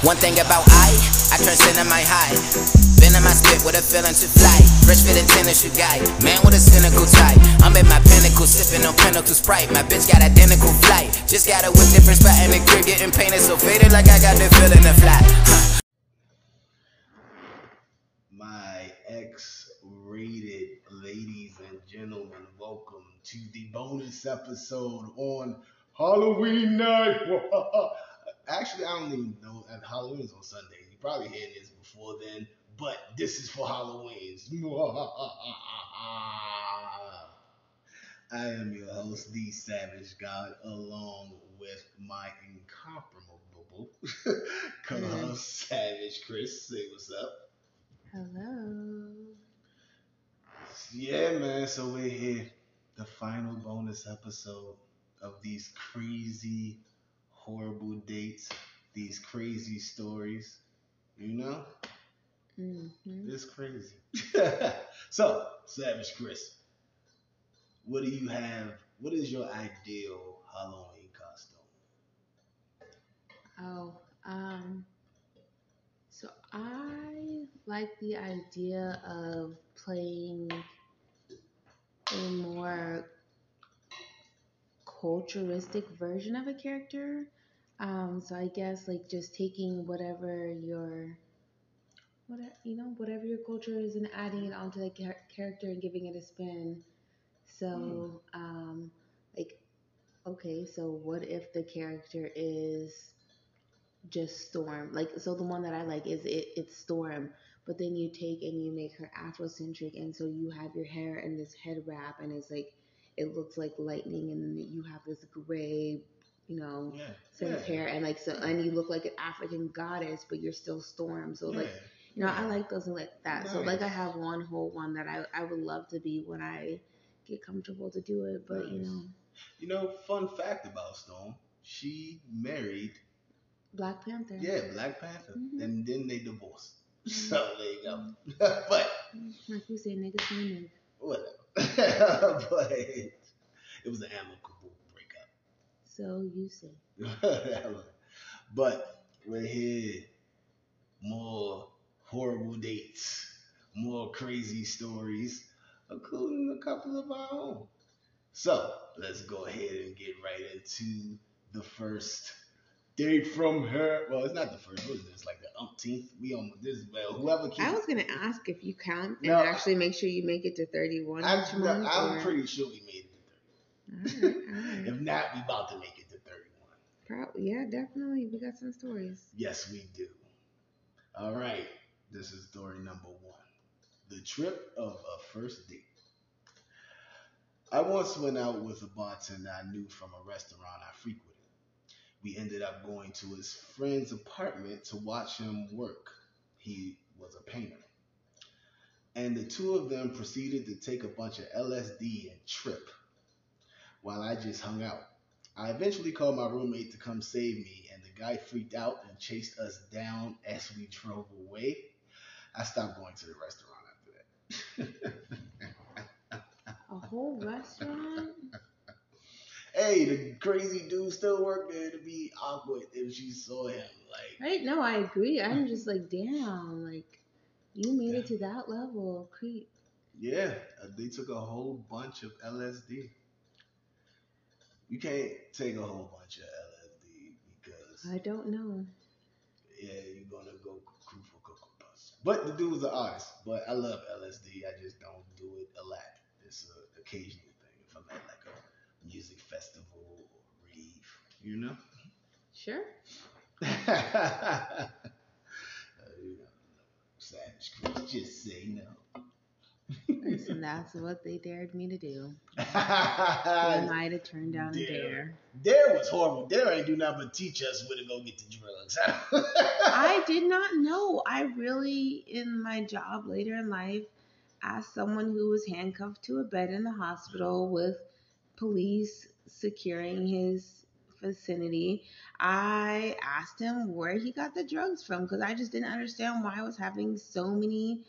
One thing about I, I transcend in my high. Been in my spit with a feeling to fly. Fresh fit tennis, you guy. Man with a cynical tie. I'm in my pinnacle, sipping on pinnacle sprite. My bitch got identical flight. Just got a with different spot in the crib, getting painted so faded like I got the feeling to fly. My X rated ladies and gentlemen, welcome to the bonus episode on Halloween night. Actually, I don't even know if Halloween is on Sunday. You probably heard this before then, but this is for Halloween's. I am your host, the Savage God, along with my incomparable co-host, Savage Chris. Say what's up. Hello. Yeah, man. So we're here, the final bonus episode of these crazy, horrible dates, these crazy stories. You know, Mm-hmm. it's crazy. so, Savage Chris, what do you have? What is your ideal Halloween costume? Oh, um, so I like the idea of playing a more culturistic version of a character. Um, so I guess like just taking whatever your whatever you know whatever your culture is and adding it onto the char- character and giving it a spin. So um, like okay, so what if the character is just Storm? Like so the one that I like is it it's Storm, but then you take and you make her Afrocentric and so you have your hair in this head wrap and it's like it looks like lightning and then you have this gray, you know, Yeah, set of hair and like so and you look like an African goddess but you're still Storm. So like you know, I like those like that. So like I have one whole one that I I would love to be when I get comfortable to do it, but you know, You know, fun fact about Storm, she married Black Panther. Yeah, Black Panther. Mhm. And then they divorced. Mhm. So there you go. but Like we say, niggas nigga. whatever. but it was an amicable. So you say. but we're here. More horrible dates, more crazy stories, including a couple of our own. So let's go ahead and get right into the first date from her. Well, it's not the first. What is this? Like the umpteenth? We almost this. Well, whoever keeps. I was gonna ask if you count and No, actually make sure you make it to thirty-one I'm, each month. I'm pretty sure we made it to 30. All right, all right. If not, we about to make it to 31. Probably, yeah, definitely. We got some stories. Yes, we do. All right. This is story number one. The trip of a first date. I once went out with a bartender I knew from a restaurant I frequented. We ended up going to his friend's apartment to watch him work. He was a painter. And the two of them proceeded to take a bunch of LSD and trip while I just hung out. I eventually called my roommate to come save me, and the guy freaked out and chased us down as we drove away. I stopped going to the restaurant after that. A whole restaurant. hey, the crazy dude still worked there to be awkward if she saw him. Like, Right? No, I agree. I'm just like, damn, like you made it to that level of creep. yeah, they took a whole bunch of LSD. You can't take a whole bunch of LSD because I don't know. yeah, you're gonna go cuckoo for cocoa puffs. But the dude was an artist. But I love LSD. I just don't do it a lot. It's an occasional thing if I'm at like a music festival or rave, you know. Sure. Uh, you know, Savage Chris, just say no. Listen, that's what they dared me to do. I Dare might have turned down a Dare. dare. was horrible. Dare ain't do nothing but teach us where to go get the drugs. I did not know. I really, in my job later in life, asked someone who was handcuffed to a bed in the hospital with police securing his vicinity. I asked him where he got the drugs from because I just didn't understand why I was having so many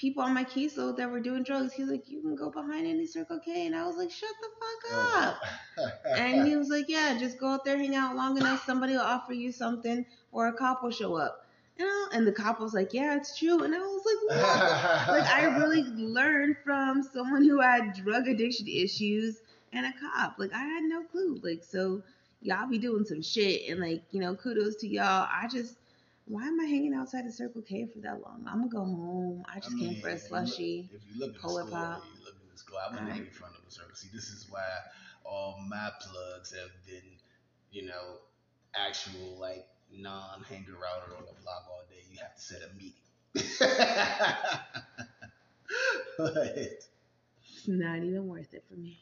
people on my caseload that were doing drugs. He's like, "You can go behind any Circle K," and I was like, "Shut the fuck Oh. up." And he was like, "Yeah, just go out there, hang out long enough. Somebody will offer you something, or a cop will show up." You know, and the cop was like, "Yeah, it's true," and I was like, "What?" like I really learned from someone who had drug addiction issues and a cop. Like I had no clue. Like so, y'all be doing some shit, and like you know, kudos to y'all. I just. Why am I hanging outside of Circle K for that long? I'm gonna go home. I just I came for a if you look- slushy. If you look at the Polar score, Pop. you look at the score. I wouldn't Alright. make in front of the circle. See, this is why all my plugs have been, you know, actual like non-hanger router on the block all day. You have to set a meeting. but It's not even worth it for me.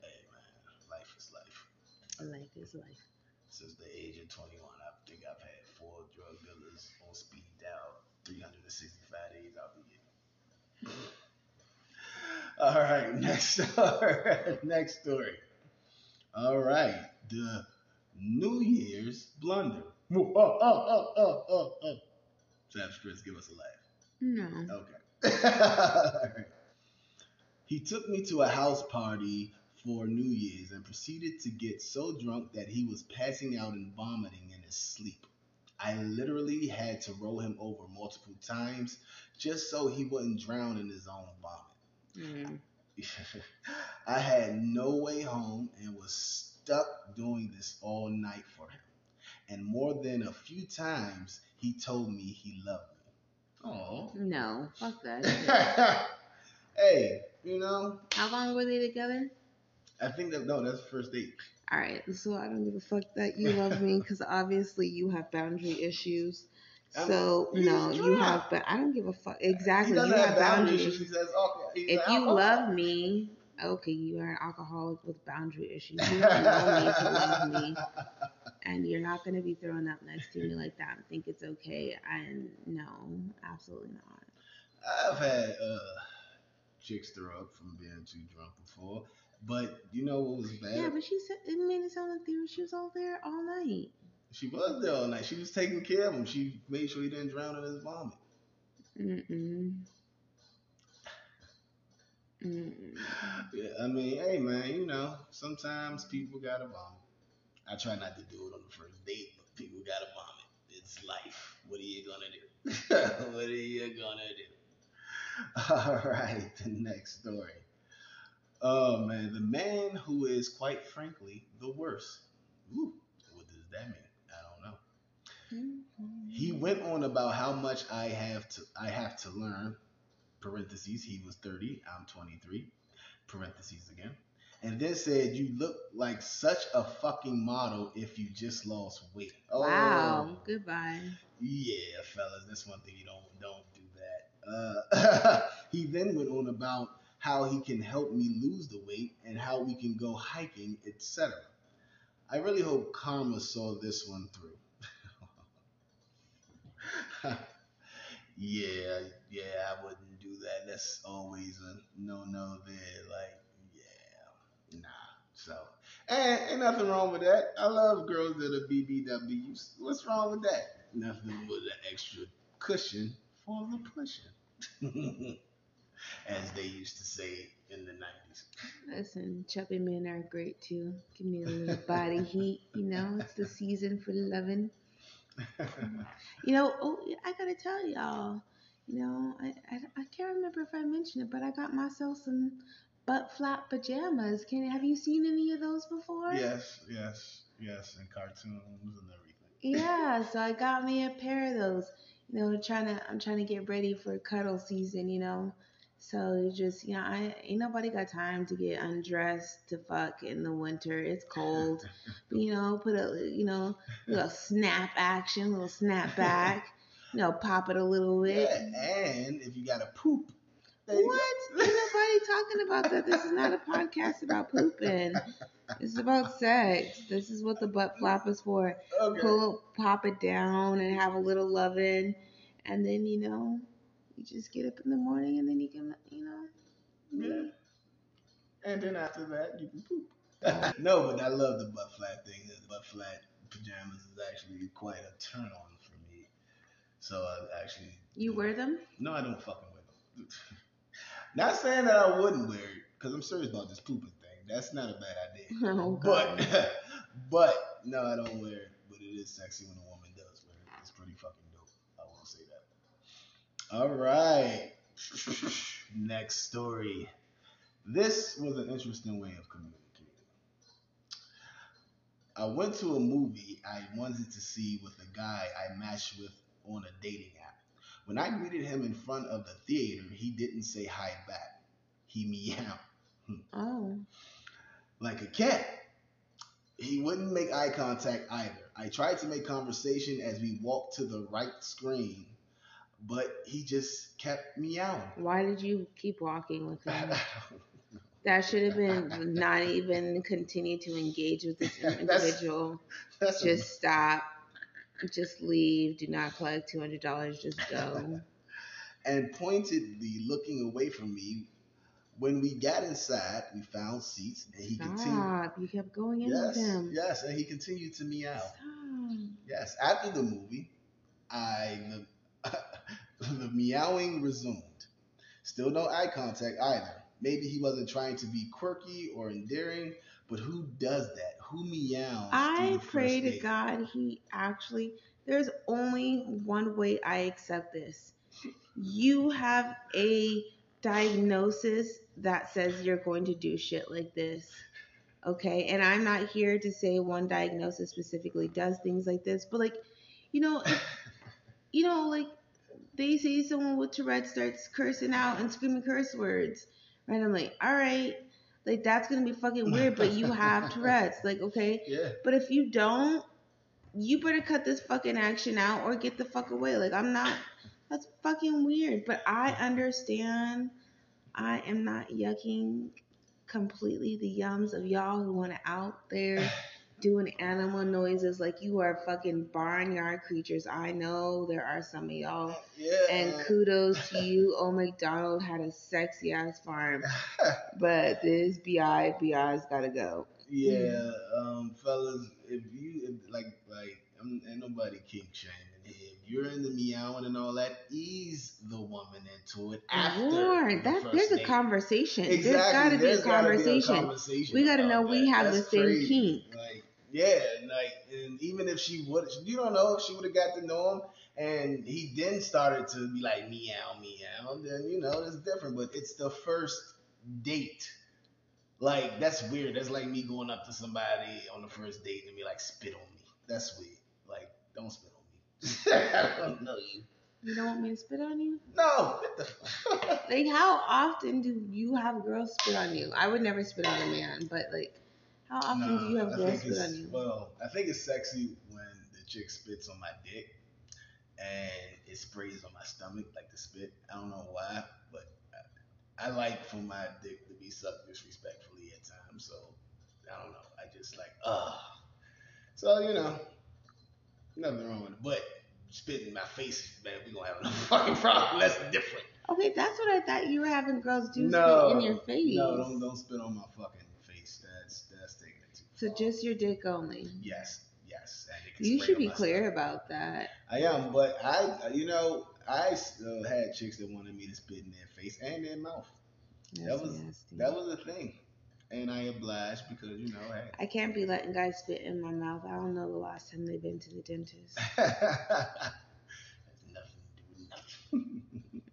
Hey man, life is life. Life is life. Since the age of 21, I think I've had four drug dealers on speed dial 365 days out the year. All right, next story. next story. All right, the New Year's blunder. Oh, oh, oh, oh, oh, oh. oh. Savage Chris, give us a laugh. No. Okay. he took me to a house party for New Year's and proceeded to get so drunk that he was passing out and vomiting in his sleep. I literally had to roll him over multiple times just so he wouldn't drown in his own vomit. Mm. I had no way home and was stuck doing this all night for him. And more than a few times, he told me he loved me. Oh. No. Fuck that. hey, you know, How long were they together? I think that no, that's first date. All right. So I don't give a fuck that you love me because obviously you have boundary issues. I'm- So no, you have, but I don't give a fuck. Exactly, you have have boundaries. boundaries. She says, okay, If an you alcoholic. love me, okay, you are an alcoholic with boundary issues. You don't me to love me, and you're not gonna be throwing up next to me like that and think it's okay. And no, absolutely not. I've had uh, chicks throw up from being too drunk before, but you know what was bad? Yeah, but she said it made it sound like they were, she was all there all night. she was there all night. She was taking care of him. She made sure he didn't drown in his vomit. Mm-mm. Mm-mm. Yeah, I mean, hey man, you know, sometimes people gotta vomit. I try not to do it on the first date, but people gotta vomit. It's life. What are you gonna do? what are you gonna do? All right, the next story. Oh man, the man who is quite frankly the worst. Ooh, what does that mean? I don't know. Mm-hmm. He went on about how much I have to I have to learn. Parentheses, he was 30, I'm 23. Parentheses again. And then said, You look like such a fucking model if you just lost weight. Oh, Wow. Goodbye. Yeah, fellas, that's one thing you don't don't do that. Uh, he then went on about how he can help me lose the weight and how we can go hiking, etc. I really hope Karma saw this one through. yeah, yeah, I wouldn't do that. That's always a no no there. Like, yeah, nah. So, and ain't nothing wrong with that. I love girls that are BBWs. What's wrong with that? Nothing but an extra cushion for the pushing, as they used to say in the nineties. Listen, chubby men are great too. Give me a little body heat. You know, it's the season for loving. You know, oh, I gotta tell y'all. You know, I, I I can't remember if I mentioned it, but I got myself some butt flap pajamas. Can have you seen any of those before? yes, yes, yes, in cartoons and everything. Yeah, so I got me a pair of those. You know, trying to I'm trying to get ready for cuddle season. You know, so you just you know I ain't nobody got time to get undressed to fuck in the winter. It's cold. But, you know, put a you know little snap action, little snap back. You know, pop it a little bit. Yeah, and if you got to poop, go. What? Ain't nobody talking about that. This is not a podcast about pooping. It's about sex. This is what the butt flap is for. Okay. Pull, pop it down, and have a little loving, and then you know, you just get up in the morning, and then you can, you know. Yeah. And then after that, you can poop. no, but I love the butt flat thing. The butt flat pajamas is actually quite a turn on for me. So I actually. You wear them? No, I don't fucking wear them. not saying that I wouldn't wear it, because I'm serious about this pooping thing. That's not a bad idea. Oh, God. But but no, I don't wear it. But it is sexy when a woman does wear it. It's pretty fucking dope. I will say that. All right. Next story. This was an interesting way of communicating. I went to a movie I wanted to see with a guy I matched with on a dating app. When I greeted him in front of the theater, he didn't say hi back. He meowed Oh. like a cat. He wouldn't make eye contact either. I tried to make conversation as we walked to the right screen, but he just kept meowing. Why did you keep walking with him? That should have been not even continue to engage with this individual. That's Just stop. Just leave. Do not collect two hundred dollars. Just go. and pointedly looking away from me. When we got inside, we found seats, and he continued. Stop. You kept going in Yes, with him. yes, and he continued to meow. Stop. Yes, after the movie, I the, meowing resumed. Still no eye contact either. Maybe he wasn't trying to be quirky or endearing, but who does that? Who meows? I pray to? God he actually. There's only one way I accept this. You have a diagnosis that says you're going to do shit like this. Okay, and I'm not here to say one diagnosis specifically does things like this, but like, you know, if, you know, like they say someone with Tourette starts cursing out and screaming curse words, right? I'm like, all right, like that's gonna be fucking weird, but you have Tourette's, like, okay. Yeah. But if you don't, you better cut this fucking action out or get the fuck away. Like I'm not. That's fucking weird. But I understand. I am not yucking completely the yums of y'all who want to out there doing animal noises like you are fucking barnyard creatures. I know there are some of y'all. Yeah. And kudos to you. Oh McDonald had a sexy ass farm. But this BI BI's gotta go. yeah, um, fellas, if you if, like, like, I'm, ain't nobody kink shaming here. If you're in the meowing and all that, ease the woman into it after. Lord, that there's a conversation. Exactly. There's gotta be a conversation. We gotta about know we have That's the same crazy. kink. Like, yeah, like, and even if she would, you don't know if she would have got to know him, and he then started to be like meow meow, then you know it's different. But it's the first date. Like that's weird. That's like me going up to somebody on the first date and be like, spit on me. That's weird. Like, don't spit on me. I don't know you. You don't want me to spit on you? No. Like, how often do you have girls spit on you? I would never spit on a man, but like, how often do you have think spit on you? Well, I think it's sexy when the chick spits on my dick and it sprays on my stomach like the spit. I don't know why, but I, I like for my dick to be sucked disrespectfully at times. So I don't know. I just like, ugh. So you know, nothing wrong with it. But spit in my face, man, we gonna have a fucking problem. That's different. Okay, that's what I thought you were having girls do no, spit in your face. No, don't don't spit on my fucking face. That's that's taking it too So far. just your dick only. Yes, yes. and it can You should be clear stomach. about that. I am, but I, you know, I uh, had chicks that wanted me to spit in their face and their mouth. That's that was nasty. that was a thing, and I obliged because you know, hey. I can't be letting guys spit in my mouth. I don't know the last time they've been to the dentist. Has nothing to do with nothing.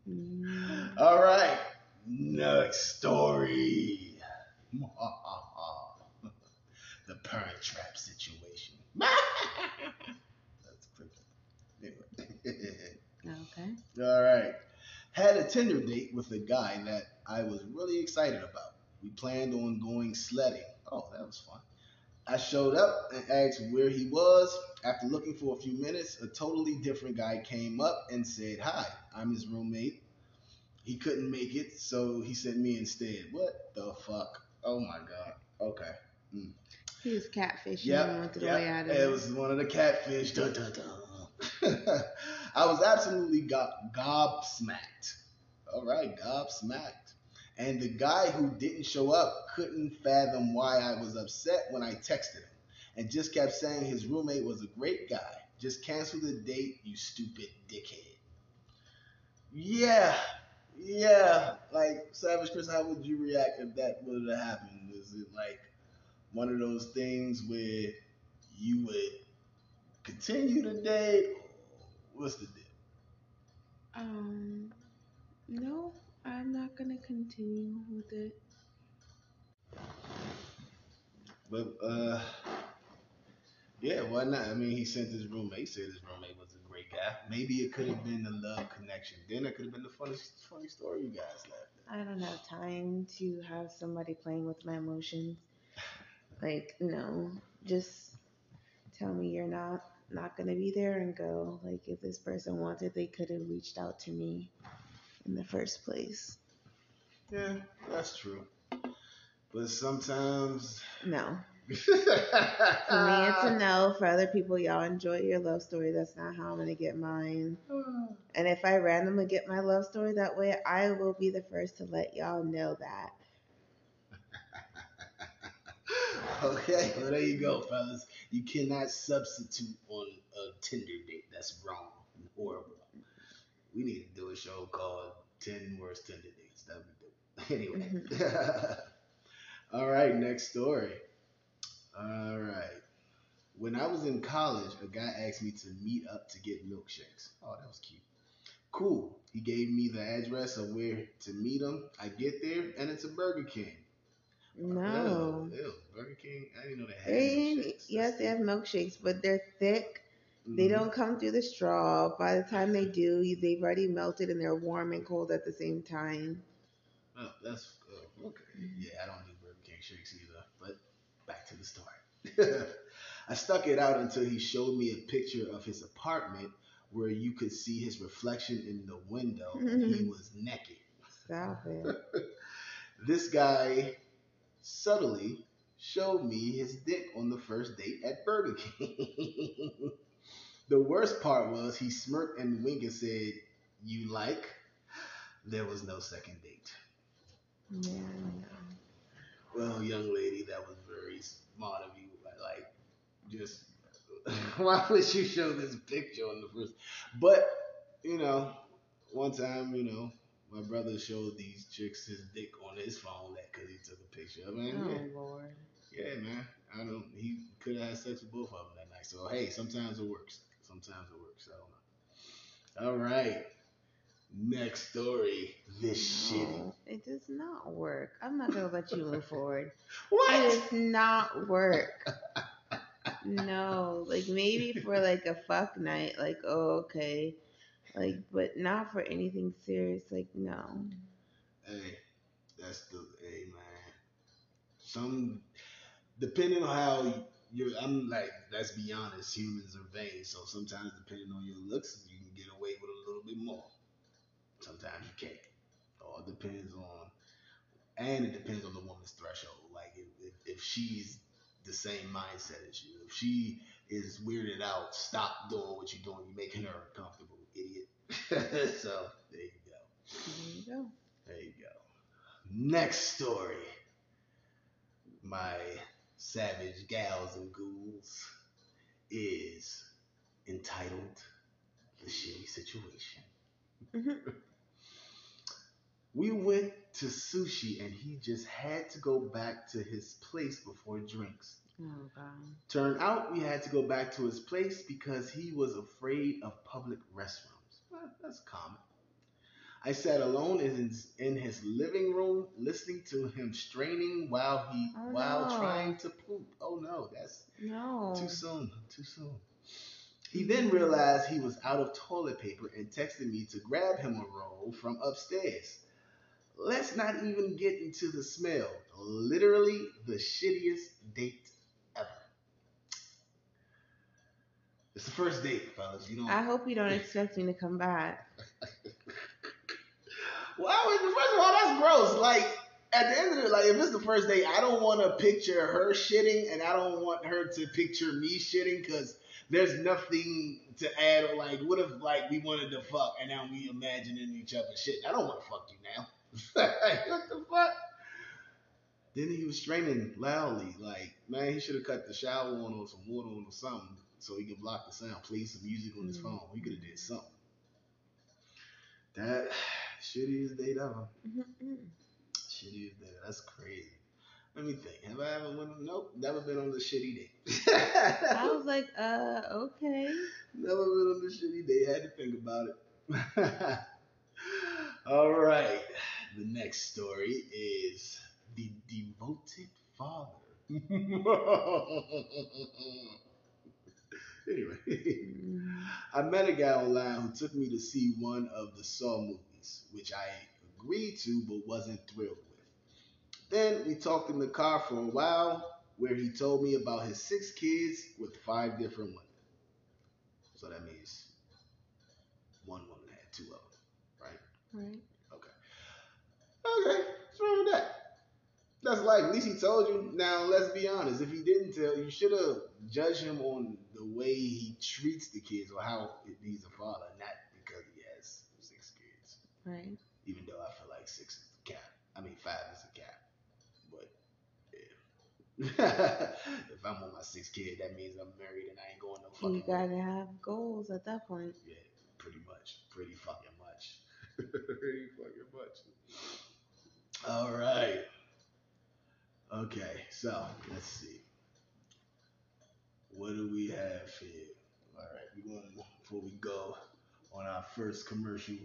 Mm. All right, next story. The parent trap situation. That's pretty. Anyway. Okay. All right. Had a Tinder date with a guy that I was really excited about. We planned on going sledding. Oh, that was fun. I showed up and asked where he was. After looking for a few minutes, a totally different guy came up and said, Hi, I'm his roommate. He couldn't make it, so he sent me instead. What the fuck? Oh my god. Okay. Mm. He was catfishing Yep, yep. away out of It it. was one of the catfish. Dun, dun, dun. I was absolutely go- gobsmacked. All right, gobsmacked. And the guy who didn't show up couldn't fathom why I was upset when I texted him and just kept saying his roommate was a great guy. Just cancel the date, you stupid dickhead. Yeah, yeah, like Savage Chris, how would you react if that would have happened? Is it like one of those things where you would continue to date? What's the deal? Um, no, I'm not gonna continue with it. But uh, yeah, why not? I mean, he sent his roommate. He said his roommate was guy. Maybe it could have been the love connection. Then it could have been the funny, funny story you guys laughed I don't have time to have somebody playing with my emotions. Like, no, just tell me you're not not gonna be there and go. Like, if this person wanted, they could have reached out to me in the first place. Yeah, that's true. But sometimes. No. For me, it's a no. For other people, y'all enjoy your love story. That's not how I'm gonna get mine. And if I randomly get my love story that way, I will be the first to let y'all know that. okay, well there you go, fellas. You cannot substitute on a Tinder date. That's wrong and horrible. We need to do a show called Ten Worst Tinder Dates. That'd be dope. Anyway. Mm-hmm. All right, next story. All right. When I was in college, a guy asked me to meet up to get milkshakes. Oh, that was cute. Cool. He gave me the address of where to meet him. I get there, and it's a Burger King. No. Ew, ew, Burger King. I didn't know they had milkshakes. yes, they have milkshakes, but they're thick. They Mhm. don't come through the straw. By the time they do, they've already melted and they're warm and cold at the same time. Oh, that's uh, okay. Yeah, I don't do Burger King shakes either. Back to the story. I stuck it out until he showed me a picture of his apartment where you could see his reflection in the window and he mm-hmm. was naked. Stop it. This guy subtly showed me his dick on the first date at Burger King. the worst part was he smirked and winked and said, You like? There was no second date. Yeah. Well, young lady, that was very smart of you. but, Like, just why would you show this picture on the first? But you know, one time, you know, my brother showed these chicks his dick on his phone that because he took a picture. I mean, Oh, yeah, Lord. yeah, man. I don't. He could have had sex with both of them that night. So hey, sometimes it works. Sometimes it works. I don't know. All right. Next story. This shitty. It does not work. I'm not gonna let you move forward. What? It does not work. No, like maybe for like a fuck night, like oh okay, like but not for anything serious. Like no. Hey, that's the hey man. Some depending on how you're, I'm like let's be honest, humans are vain. So sometimes depending on your looks, you can get away with a little bit more. Sometimes you can't. All depends on, and it depends on the woman's threshold. Like if, if, if she's the same mindset as you, if she is weirded out, stop doing what you're doing. You're making her uncomfortable, idiot. so there you go. There you go. There you go. Next story. My savage gals and ghouls is entitled The Shitty Situation. Mm-hmm. We went to sushi and he just had to go back to his place before drinks. Oh god. Turned out we had to go back to his place because he was afraid of public restrooms. Well, that's common. I sat alone in his, in his living room listening to him straining while he Oh, while no. trying to poop. Oh no, that's No. too soon. Too soon. He then realized he was out of toilet paper and texted me to grab him a roll from upstairs. Let's not even get into the smell. Literally the shittiest date ever. It's the first date, fellas. You know. I hope you don't expect me to come back. Well, I mean, first of all, that's gross. Like, at the end of it, like, if it's the first date, I don't want to picture her shitting, and I don't want her to picture me shitting, because there's nothing to add. Like, what if like we wanted to fuck, and now we imagining each other shit? I don't want to fuck you now. what the fuck? Then he was straining loudly, like, man, he should have cut the shower on or some water on or something, so he could block the sound. Play some music on his Mm. phone. He could have did something. That Shittiest date ever. Shittiest date. That's crazy. Let me think. Have I ever went? Nope. Never been on the shitty date. I was like, uh, okay. Never been on the shitty date. Had to think about it. All right. The next story is the devoted father. anyway. I met a guy online who took me to see one of the Saw movies, which I agreed to but wasn't thrilled with. Then we talked in the car for a while, where he told me about his six kids with five different women. So that means one woman had two of them, right? Right. Okay, what's wrong with that? That's like at least he told you. Now let's be honest. If he didn't tell you, should have judged him on the way he treats the kids or how he's a father, not because he has six kids. Right. Even though I feel like six is the cap. I mean five is the cap. But yeah. if I'm on my sixth kid, that means I'm married and I ain't going no fucking. You way. gotta have goals at that point. Yeah, pretty much. Pretty fucking much. pretty fucking much. All right. Okay, so let's see. What do we have here? All right, we to before we go on our first commercial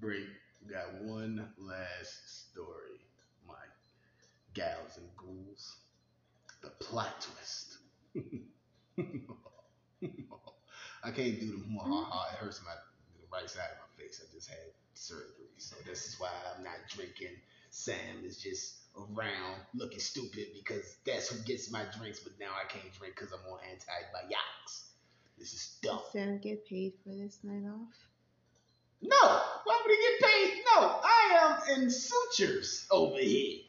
break. We got one last story. My gals and ghouls. The plot twist. I can't do the more ha ha. It hurts my the right side of my face. I just had surgery, so this is why I'm not drinking. Sam is just around looking stupid because that's who gets my drinks, but now I can't drink because I'm on antibiotics. This is dumb. Does Sam get paid for this night off? No, why would he get paid? No, I am in sutures over here.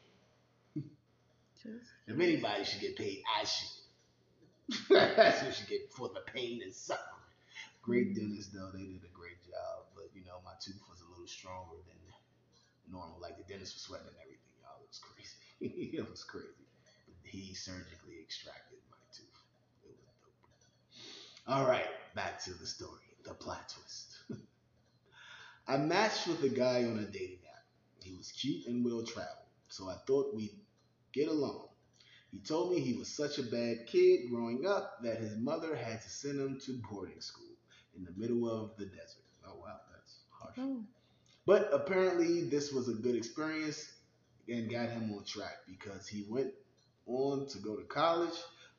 Just If anybody should get paid, I should. That's what you get for the pain and suffering. Great mm-hmm. dentists, though, they did a great job. But, you know, my tooth was a little stronger than normal. Like, the dentist was sweating and everything, y'all. It was crazy. it was crazy. He surgically extracted my tooth. It was dope. All right, back to the story. The plot twist. I matched with a guy on a dating app. He was cute and well traveled, so I thought we'd get along. He told me he was such a bad kid growing up that his mother had to send him to boarding school in the middle of the desert. Oh, wow, that's harsh. oh, But apparently, this was a good experience and got him on track because he went on to go to college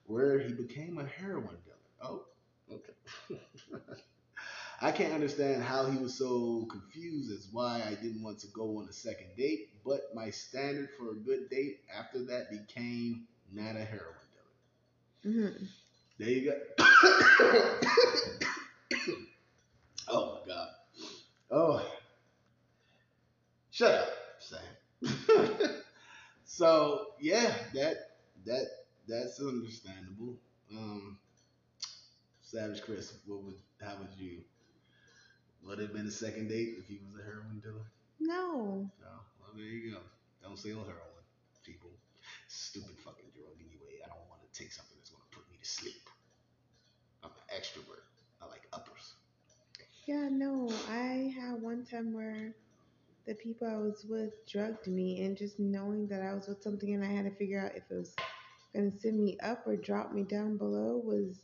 where he became a heroin dealer. Oh, okay. I can't understand how he was so confused as why I didn't want to go on a second date, but my standard for a good date after that became not a heroin dealer. hmm There you go. oh my god. Oh. Shut up, Sam. so yeah, that that that's understandable. Um Savage Chris, what would how would you would it have been a second date if he was a heroin dealer? no. No. Well there you go. Don't sell heroin, people. Stupid fucking drug anyway. I don't want to take something that's gonna put me to sleep. I'm an extrovert. I like uppers. Yeah, no. I had one time where the people I was with drugged me, and just knowing that I was with something and I had to figure out if it was going to send me up or drop me down below was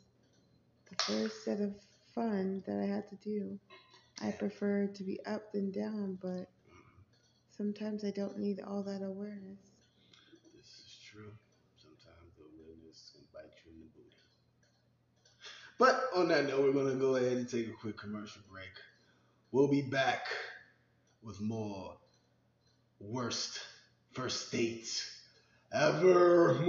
the first set of fun that I had to do. I prefer to be up than down, but sometimes I don't need all that awareness. This is true. Sometimes the awareness can bite you in the booty. But on that note, we're gonna go ahead and take a quick commercial break. We'll be back with more worst first dates ever. on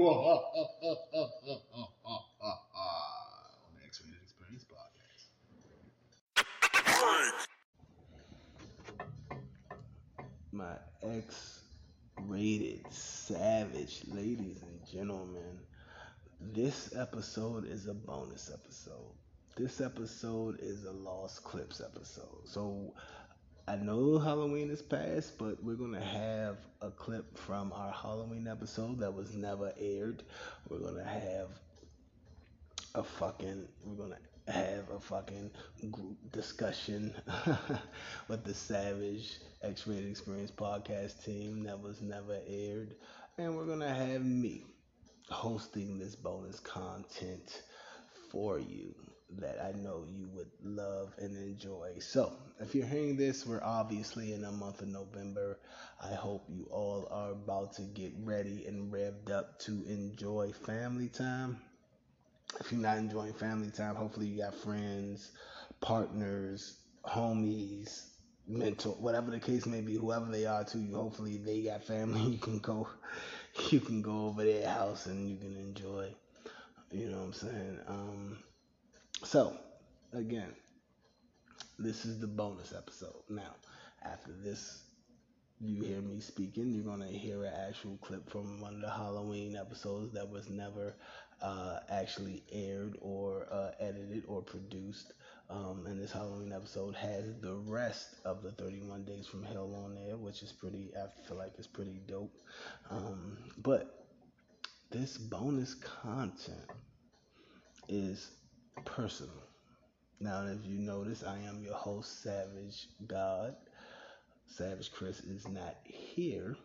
the X-Rated Experience podcast. My X-rated savage, ladies and gentlemen. This episode is a bonus episode. This episode is a lost clips episode. So I know Halloween is past, but we're gonna have a clip from our Halloween episode that was never aired. We're gonna have a fucking we're gonna have a fucking group discussion with the Savage X Rated Experience podcast team that was never aired. And we're going to have me hosting this bonus content for you that I know you would love and enjoy. So, if you're hearing this, we're obviously in the month of November. I hope you all are about to get ready and revved up to enjoy family time. If you're not enjoying family time, hopefully you got friends, partners, homies, mentor, whatever the case may be, whoever they are to you. Hopefully they got family. You can go, you can go over their house and you can enjoy. You know what I'm saying? Um, so, again, this is the bonus episode. Now, after this, you hear me speaking, you're going to hear an actual clip from one of the Halloween episodes that was never uh, actually aired or uh, edited or produced. Um, and this Halloween episode has the rest of the 31 Days from Hell on there, which is pretty, I feel like it's pretty dope. Um, but this bonus content is personal. Now, if you notice, I am your host, Savage God. Savage Chris is not here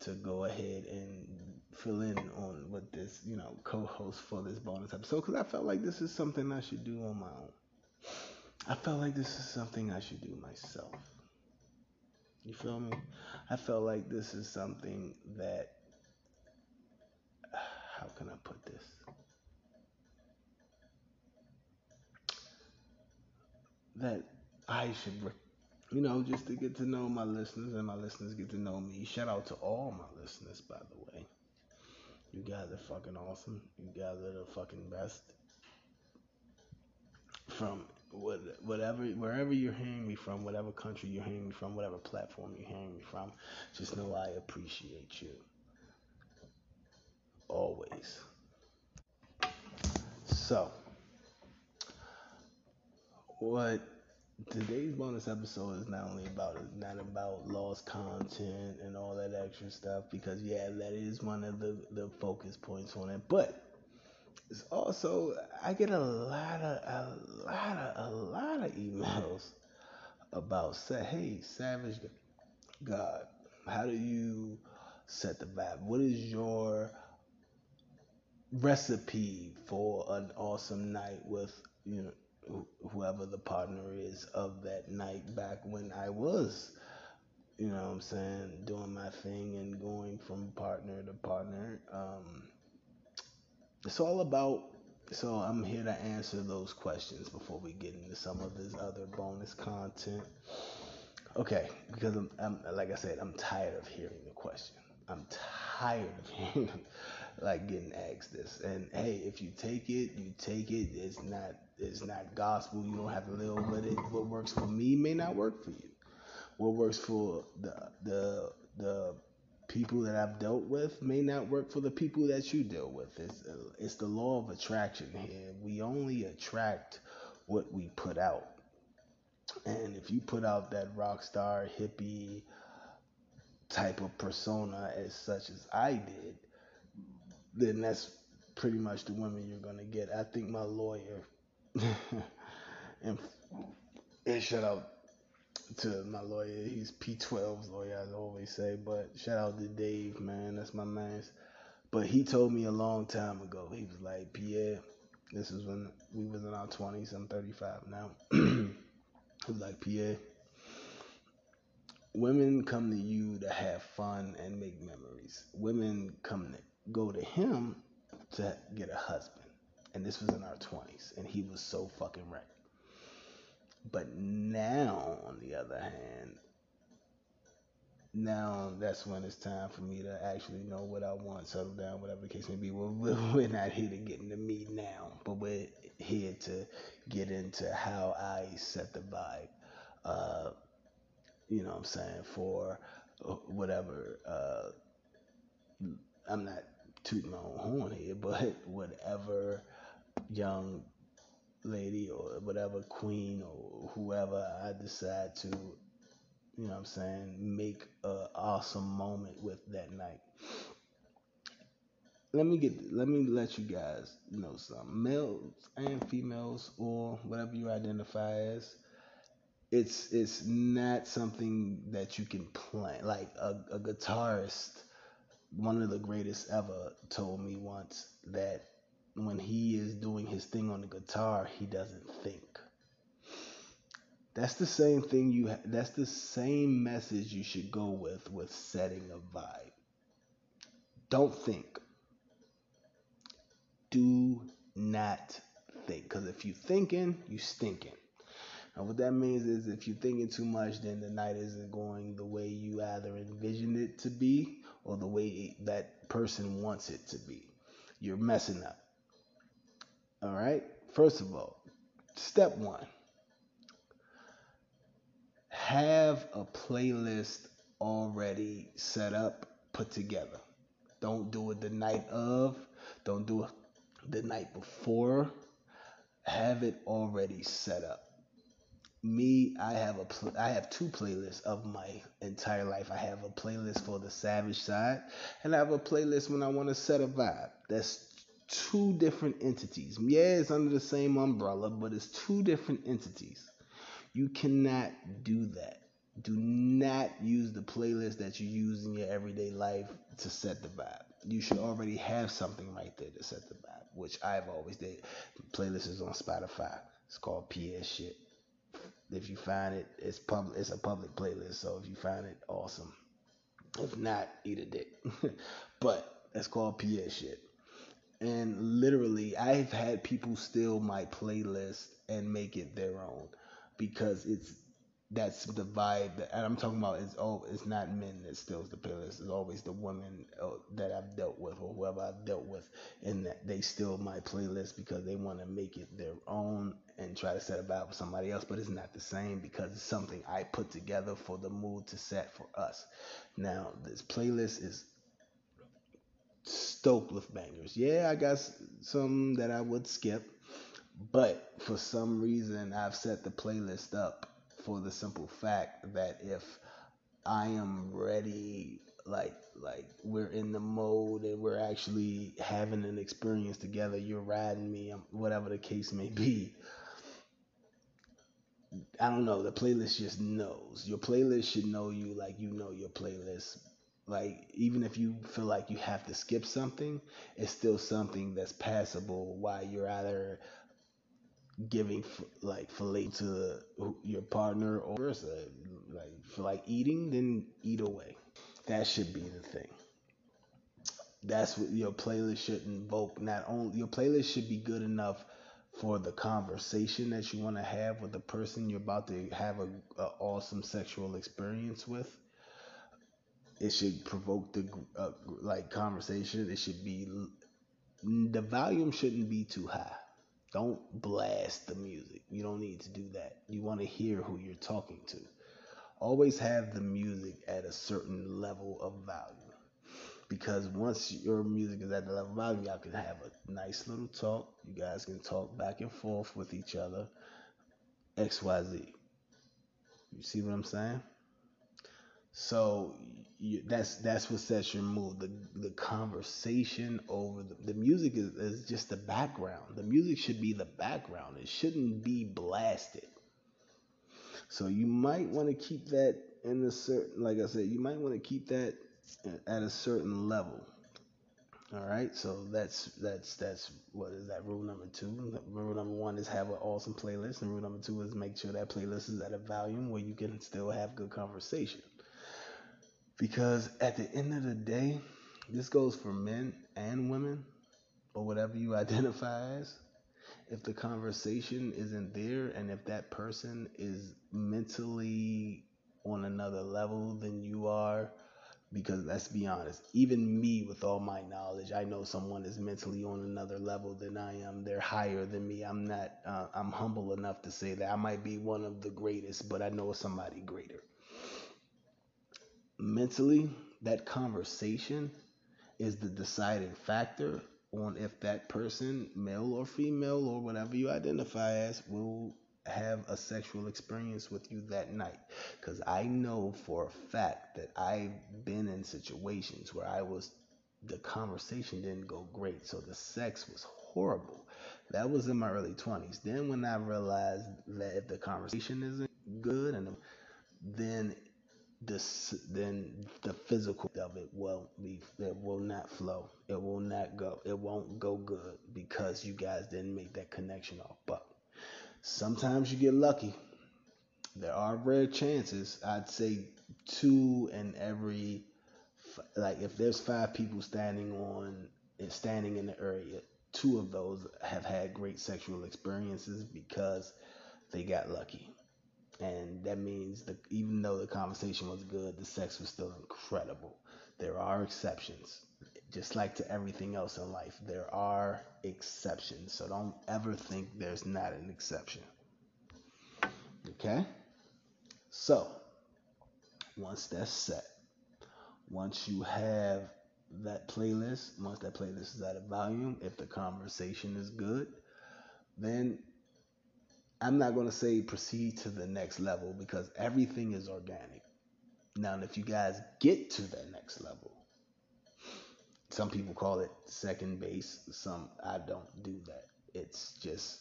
to go ahead and fill in on what this, you know, co-host for this bonus episode because I felt like this is something I should do on my own. I felt like this is something I should do myself. You feel me? I felt like this is something that how can I put this? That I should, you know, just to get to know my listeners and my listeners get to know me. Shout out to all my listeners, by the way. You guys are fucking awesome. You guys are the fucking best. From whatever, wherever you're hearing me from, whatever country you're hearing me from, whatever platform you're hearing me from, just know I appreciate you. Always. So, what today's bonus episode is not only about not about lost content and all that extra stuff because yeah that is one of the the focus points on it but it's also I get a lot of a lot of a lot of emails about say hey savage God how do you set the vibe? What is your recipe for an awesome night with you know whoever the partner is of that night back when I was, you know what I'm saying, doing my thing and going from partner to partner. Um, it's all about, so I'm here to answer those questions before we get into some of this other bonus content. Okay, because I'm, I'm like I said, I'm tired of hearing the question. I'm tired of hearing like getting asked this. And hey, if you take it, you take it. It's not it's not gospel. You don't have to live with it. What works for me may not work for you. What works for the the the people that I've dealt with may not work for the people that you deal with. It's uh, it's the law of attraction here. We only attract what we put out. And if you put out that rock star hippie type of persona as such as I did, then that's pretty much the women you're gonna get. I think my lawyer and, and shout out to my lawyer. He's P12's lawyer, I always say. But shout out to Dave, man. That's my man. But he told me a long time ago. He was like, Pierre, this is when we was in our 20s. I'm 35 now. he was like, Pierre, women come to you to have fun and make memories. Women come to go to him to get a husband and this was in our 20s, and he was so fucking right. But now, on the other hand, now that's when it's time for me to actually know what I want, settle down, whatever the case may be. We're, we're not here to get into me now, but we're here to get into how I set the vibe. Uh, you know what I'm saying? For uh, whatever. Uh, I'm not tooting my own horn here, but whatever young lady or whatever queen or whoever I decide to, you know what I'm saying, make an awesome moment with that night. let me get let me let you guys know something. Males and females, or whatever you identify as, it's it's not something that you can plan. Like a, a guitarist, one of the greatest ever, told me once that when he is doing his thing on the guitar, he doesn't think. That's the same thing you. Ha- that's the same message you should go with with setting a vibe. Don't think. Do not think, because if you thinking, you stinking. And what that means is if you're thinking too much, then the night isn't going the way you either envisioned it to be or the way that person wants it to be. You're messing up. All right? First of all, step one have a playlist already set up, put together. Don't do it the night of, don't do it the night before. Have it already set up. Me, I have a pl- I have two playlists of my entire life. I have a playlist for the savage side, and I have a playlist when I want to set a vibe. That's two different entities. Yeah, it's under the same umbrella, but it's two different entities. You cannot do that. Do not use the playlist that you use in your everyday life to set the vibe. You should already have something right there to set the vibe, which I've always did. The playlist is on Spotify. It's called PS Shit. If you find it, it's public. It's a public playlist, so if you find it, awesome. If not, eat a dick. but it's called PS Shit. And literally, I've had people steal my playlist and make it their own because it's that's the vibe that and I'm talking about it's oh it's not men that steals the playlist. It's always the women uh, that I've dealt with or whoever I've dealt with and that they steal my playlist because they want to make it their own and try to set a vibe with somebody else but it's not the same because it's something I put together for the mood to set for us. Now this playlist is stoked with bangers yeah I got some that I would skip but for some reason, I've set the playlist up for the simple fact that if I am ready, like like we're in the mode and we're actually having an experience together, you're riding me, um, whatever the case may be. I don't know. The playlist just knows. Your playlist should know you like you know your playlist. Like even if you feel like you have to skip something, it's still something that's passable while you're either giving like fillet to your partner or versa. Like for like eating, then eat away. That should be the thing. That's what your playlist should invoke. Not only your playlist should be good enough for the conversation that you want to have with the person you're about to have a, a awesome sexual experience with. It should provoke the uh, like conversation. It should be the volume shouldn't be too high don't blast the music. You don't need to do that. You want to hear who you're talking to. Always have the music at a certain level of value. Because once your music is at the level of value, y'all can have a nice little talk. You guys can talk back and forth with each other. XYZ. You see what I'm saying? So you, that's that's what sets your mood. The the conversation over the, the music is, is just the background. The music should be the background. It shouldn't be blasted. So you might want to keep that in a certain, like I said, you might want to keep that at a certain level. All right, so that's that's that's what is that rule number two? Rule number one is have an awesome playlist, and rule number two is make sure that playlist is at a volume where you can still have good conversation. Because at the end of the day, this goes for men and women, or whatever you identify as. If the conversation isn't there, and if that person is mentally on another level than you are, because let's be honest, even me with all my knowledge, I know someone is mentally on another level than I am. They're higher than me. I'm not, uh, I'm humble enough to say that I might be one of the greatest, but I know somebody greater mentally, that conversation is the deciding factor on if that person, male or female or whatever you identify as, will have a sexual experience with you that night. Because I know for a fact that I've been in situations where I was the conversation didn't go great. So the sex was horrible. That was in my early 20s. Then when I realized that if the conversation isn't good and then this then the physical of it will be it will not flow. It will not go. It won't go good because you guys didn't make that connection off. But sometimes you get lucky. There are rare chances. I'd say two in every like if there's five people standing on eh, standing in the area, two of those have had great sexual experiences because they got lucky. And that means that even though the conversation was good, the sex was still incredible. There are exceptions. Just like to everything else in life, there are exceptions. So don't ever think there's not an exception. Okay? So, once that's set, once you have that playlist, once that playlist is at a volume, if the conversation is good, then I'm not going to say proceed to the next level because everything is organic. Now, if you guys get to that next level, some people call it second base. Some I don't do that. It's just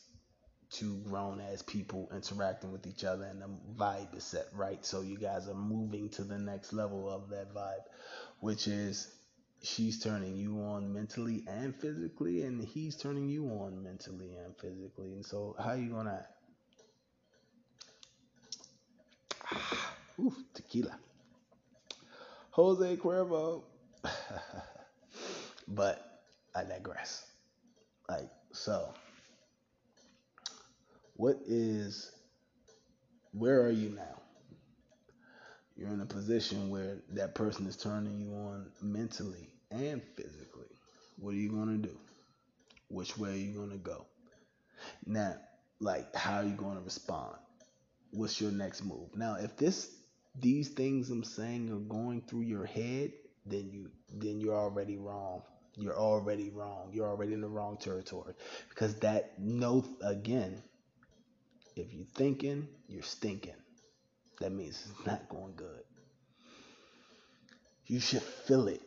two grown as people interacting with each other and the vibe is set right. So you guys are moving to the next level of that vibe, which is she's turning you on mentally and physically and he's turning you on mentally and physically. And so how you gonna Oof, tequila. Jose Cuervo. but I digress. Like so what is, where are you now? You're in a position where that person is turning you on mentally and physically. What are you going to do? Which way are you going to go? Now, like, how are you going to respond? What's your next move? Now, if this, these things I'm saying are going through your head, then you, then you're already wrong you're already wrong. You're already in the wrong territory because that no again if you're thinking, you're stinking. That means it's not going good. You should feel it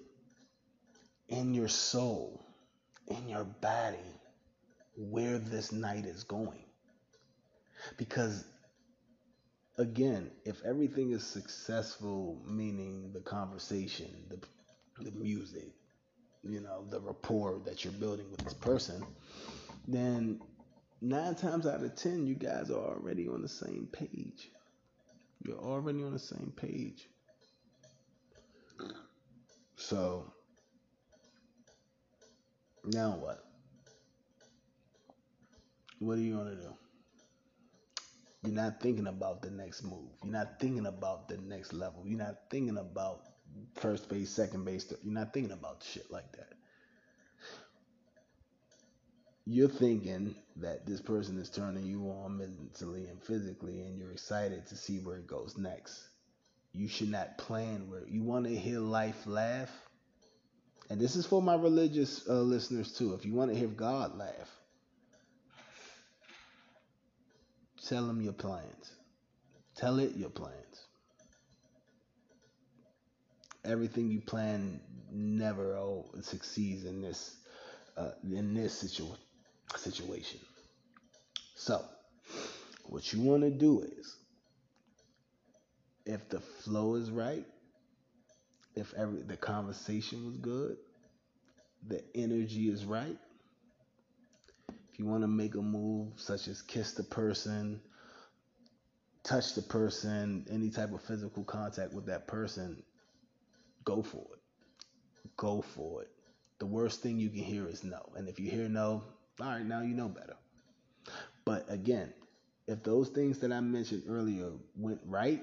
in your soul, in your body, where this night is going. Because, again, if everything is successful, meaning the conversation, the, the music, you know, the rapport that you're building with this person, then nine times out of ten, you guys are already on the same page. You're already on the same page. So, now what? What are you going to do? You're not thinking about the next move. You're not thinking about the next level. You're not thinking about first base, second base. You're not thinking about shit like that you're thinking that this person is turning you on mentally and physically, and you're excited to see where it goes next. You should not plan where you want to hear life laugh. And this is for my religious uh, listeners too. If you want to hear God laugh, tell them your plans. Tell it your plans. Everything you plan never oh, succeeds in this uh, in this situation situation. So, what you want to do is, if the flow is right, if every the conversation was good, the energy is right. You want to make a move such as kiss the person, touch the person, any type of physical contact with that person, go for it. Go for it. The worst thing you can hear is no. And if you hear no, all right, now you know better. But again, if those things that I mentioned earlier went right,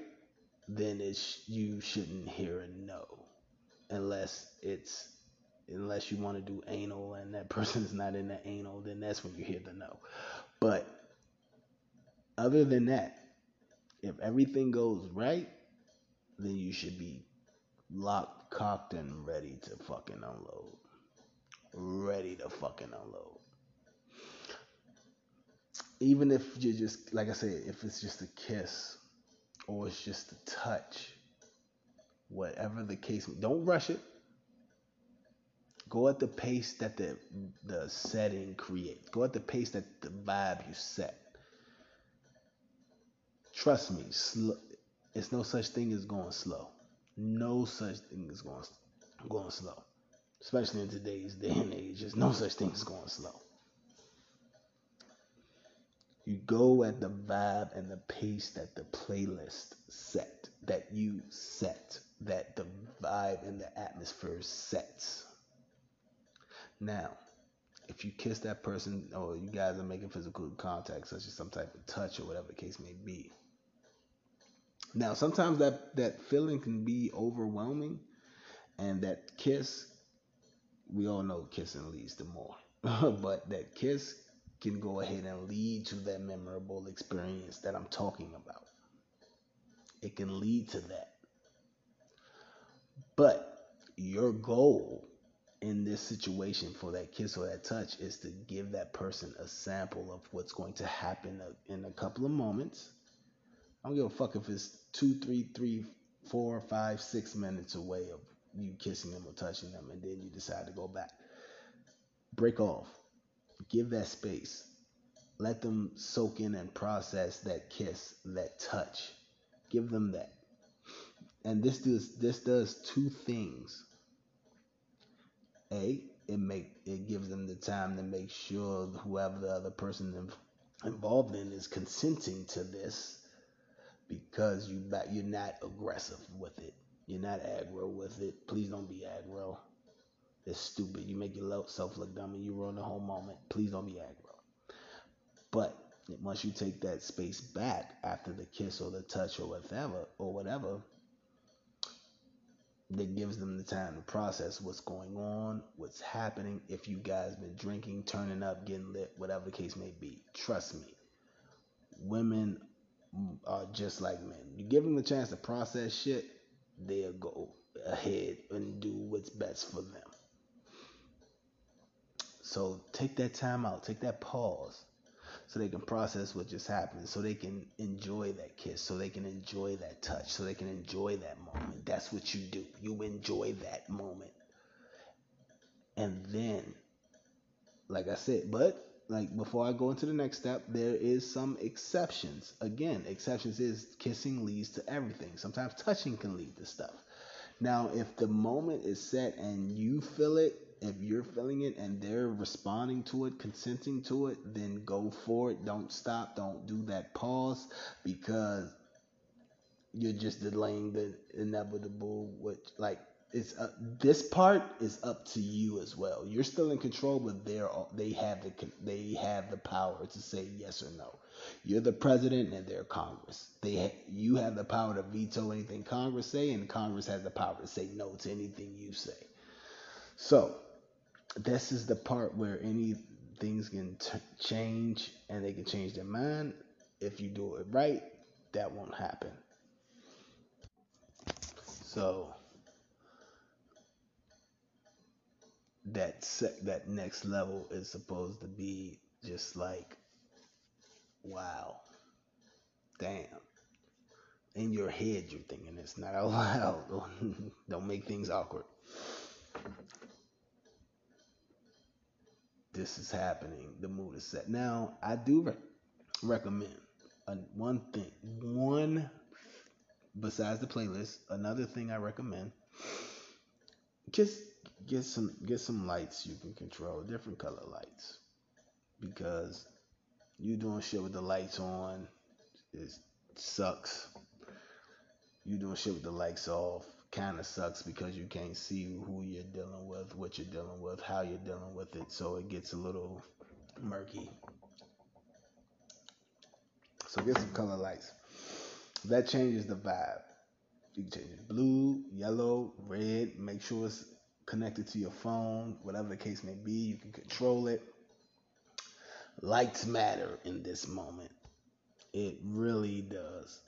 then it's you shouldn't hear a no, unless it's unless you want to do anal and that person's not in the anal, then that's when you hear the no. But other than that, if everything goes right, then you should be locked, cocked, and ready to fucking unload. Ready to fucking unload even if you're just like I said, if it's just a kiss or it's just a touch, whatever the case, don't rush it. Go at the pace that the the setting creates. Go at the pace that the vibe you set. Trust me, sl- it's no such thing as going slow. No such thing as going going slow. Especially in today's day and age, there's no such thing as going slow. You go at the vibe and the pace that the playlist set, that you set, that the vibe and the atmosphere sets. Now, if you kiss that person or you guys are making physical contact, such as some type of touch or whatever the case may be. Now, sometimes that, that feeling can be overwhelming, and that kiss, we all know kissing leads to more, but that kiss can go ahead and lead to that memorable experience that I'm talking about. It can lead to that. But your goal in this situation for that kiss or that touch is to give that person a sample of what's going to happen in a couple of moments. I don't give a fuck if it's two, three, three, four, five, six minutes away of you kissing them or touching them, and then you decide to go back. Break off. Give that space. Let them soak in and process that kiss, that touch. Give them that. And this does this does two things a it make it gives them the time to make sure whoever the other person involved in is consenting to this because you you're not aggressive with it. You're not aggro with it. Please don't be aggro. It's stupid. You make yourself look dumb and you ruin the whole moment. Please don't be aggro. But once you take that space back after the kiss or the touch or whatever or whatever, that gives them the time to process what's going on, what's happening. If you guys been drinking, turning up, getting lit, whatever the case may be, trust me, women are just like men. You give them the chance to process shit, they'll go ahead and do what's best for them. So take that time out, take that pause, so they can process what just happened, so they can enjoy that kiss, so they can enjoy that touch, so they can enjoy that moment. That's what you do. You enjoy that moment. And then, like I said, but like before I go into the next step, there is some exceptions. Again, exceptions is kissing leads to everything. Sometimes touching can lead to stuff. Now, if the moment is set and you feel it, if you're feeling it and they're responding to it, consenting to it, then go for it. Don't stop. Don't do that pause because you're just delaying the inevitable. Which like it's this part is up to you as well. You're still in control, but they're they have the they have the power to say yes or no. You're the president and they're Congress. They you have the power to veto anything Congress say, and Congress has the power to say no to anything you say. So this is the part where any things can t- change and they can change their mind. If you do it right, that won't happen. So that set, that next level is supposed to be just like wow. Damn. In your head you're thinking it's not out loud. Don't make things awkward. This is happening, the mood is set. Now, I do re- recommend uh, one thing, one besides the playlist, another thing I recommend, just get some get some lights you can control, different color lights, because you doing shit with the lights on, it sucks. You doing shit with the lights off, kind of sucks because you can't see who you're dealing with, what you're dealing with, how you're dealing with it. So it gets a little murky. So get some color lights. That changes the vibe. You can change it blue, yellow, red. Make sure it's connected to your phone, whatever the case may be. You can control it. Lights matter in this moment. It really does.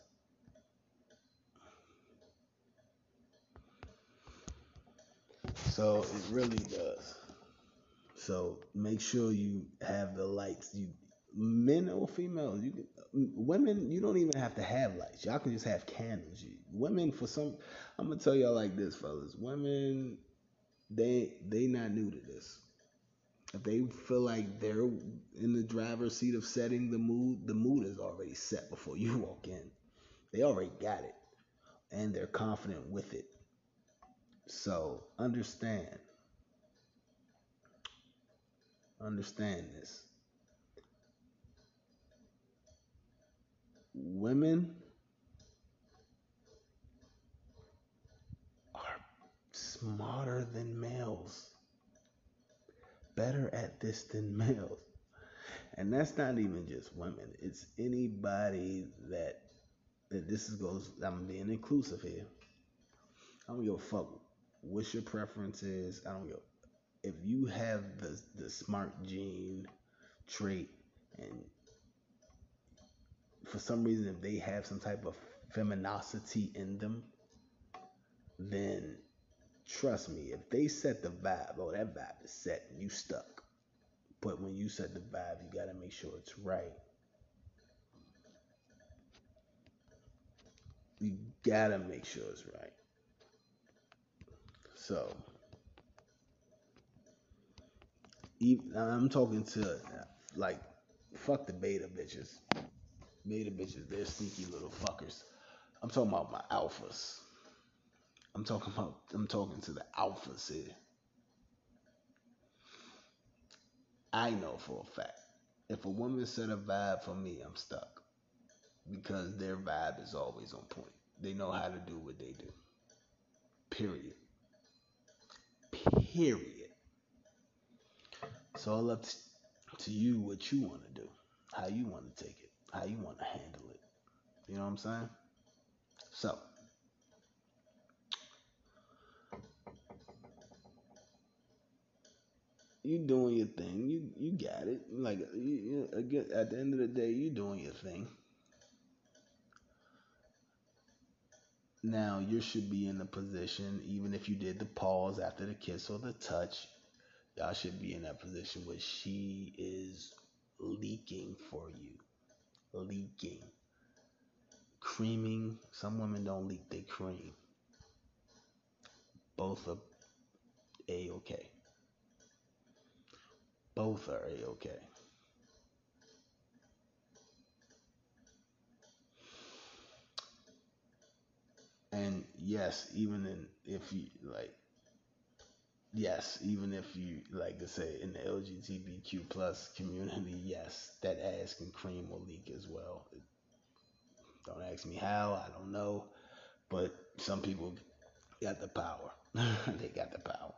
So it really does. So make sure you have the lights. You men or females, you women, you don't even have to have lights. Y'all can just have candles. You, women, for some, I'm gonna tell y'all like this, fellas. Women, they they not new to this. If they feel like they're in the driver's seat of setting the mood, the mood is already set before you walk in. They already got it. And they're confident with it. So understand. Understand this. Women are smarter than males, better at this than males. And that's not even just women, it's anybody that, that this is goes, I'm being inclusive here. I don't give a fuck what your preference is. I don't know. if you have the the smart gene trait and for some reason if they have some type of feminosity in them, then trust me, if they set the vibe, oh that vibe is set and you stuck. But when you set the vibe, you gotta make sure it's right. You gotta make sure it's right. So even, I'm talking to like fuck the beta bitches. Beta bitches, they're sneaky little fuckers. I'm talking about my alphas. I'm talking about I'm talking to the alphas here. I know for a fact if a woman set a vibe for me, I'm stuck because their vibe is always on point. They know how to do what they do. Period. Period. It's all up to you what you want to do, how you want to take it, how you want to handle it. You know what I'm saying? So, you doing your thing. You you got it. Like you, you, at the end of the day, you doing your thing. Now you should be in the position, even if you did the pause after the kiss or the touch, y'all should be in that position where she is leaking for you. Leaking. Creaming. Some women don't leak, they cream. Both are a okay. Both are a okay. And yes, even in if you like yes, even if you like to say in the LGBTQ plus community, yes, that ass can cream will leak as well. Don't ask me how, I don't know, but some people got the power. they got the power.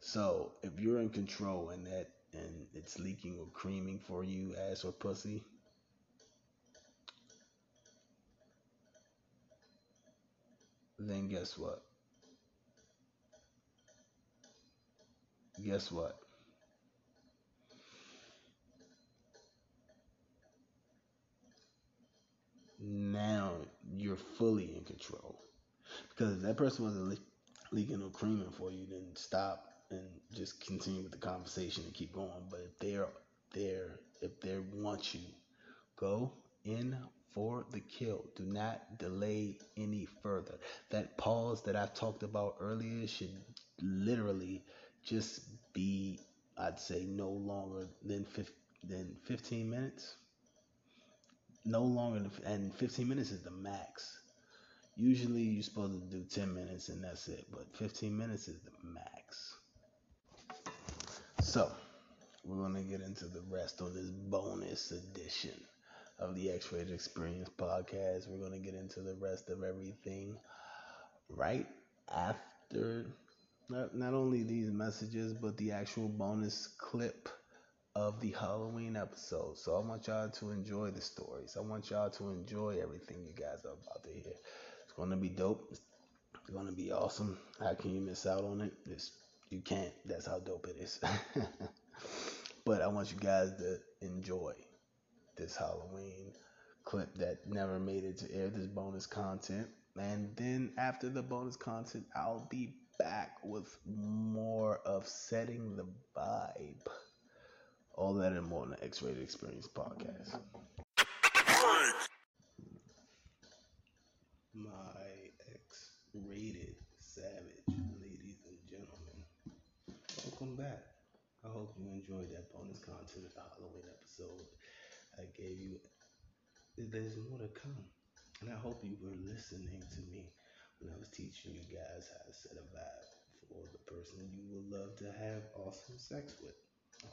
So if you're in control and that and it's leaking or creaming for you, ass or pussy, then guess what? guess what? Now you're fully in control. Because if that person wasn't le- leaking or creaming for you, then stop and just continue with the conversation and keep going. But if they're there, if they want you, go in for the kill. Do not delay any further. That pause that I talked about earlier should literally just be, I'd say, no longer than 15, than 15 minutes. No longer than, and 15 minutes is the max. Usually you're supposed to do 10 minutes and that's it, but 15 minutes is the max. So, we're going to get into the rest on this bonus edition of the X Rated Experience podcast. We're going to get into the rest of everything right after not, not only these messages, but the actual bonus clip of the Halloween episode. So I want y'all to enjoy the stories. I want y'all to enjoy everything you guys are about to hear. It's going to be dope. It's going to be awesome. How can you miss out on it? It's, you can't. That's how dope it is. but I want you guys to enjoy this Halloween clip that never made it to air, this bonus content. And then after the bonus content, I'll be back with more of setting the vibe. All that and more on the X Rated Experience podcast. My X Rated Savage, ladies and gentlemen, welcome back. I hope you enjoyed that bonus content of the Halloween episode. I gave you. There's more to come, and I hope you were listening to me when I was teaching you guys how to set a vibe for the person you would love to have awesome sex with,